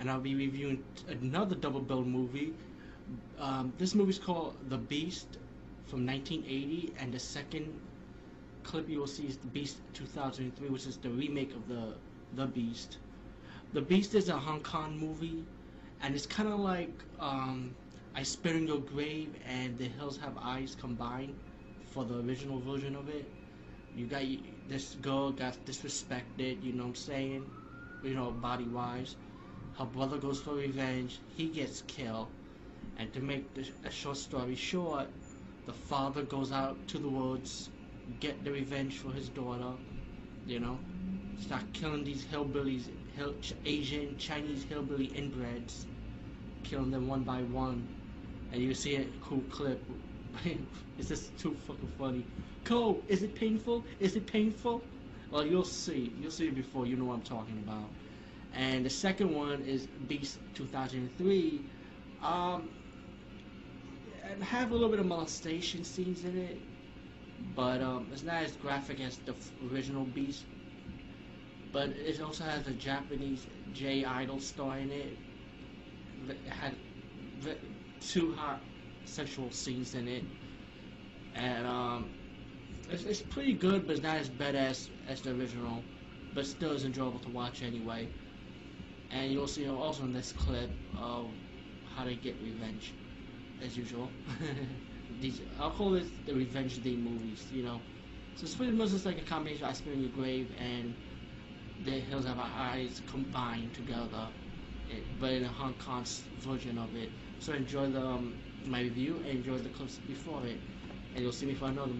and I'll be reviewing another double bill movie. Um, this movie's called The Beast from 1980, and the second clip you will see is The Beast 2003, which is the remake of the The Beast. The Beast is a Hong Kong movie, and it's kind of like um, I Spit in Your Grave and The Hills Have Eyes combined for the original version of it. You got this girl got disrespected, you know what I'm saying? You know, body wise. Her brother goes for revenge, he gets killed. And to make the, a short story short, the father goes out to the woods, get the revenge for his daughter, you know, start killing these hillbillies, hill, Asian, Chinese hillbilly inbreds, killing them one by one. And you see a cool clip. it's just too fucking funny. Cole, is it painful? Is it painful? Well, you'll see. You'll see it before. You know what I'm talking about. And the second one is Beast 2003. Um, have a little bit of molestation scenes in it, but um, it's not as graphic as the original Beast. But it also has a Japanese J Idol star in it. It had two hot sexual scenes in it, and um, it's, it's pretty good, but it's not as bad as as the original. But still is enjoyable to watch anyway. And you'll see also in this clip of how to get revenge as usual. These I'll call it the revenge day movies, you know. So it's pretty much like a combination of I Spit in Your Grave and The Hills Have Our Eyes combined together, it, but in a Hong Kong version of it. So enjoy the um, my review and enjoy the clips before it, and you'll see me for another.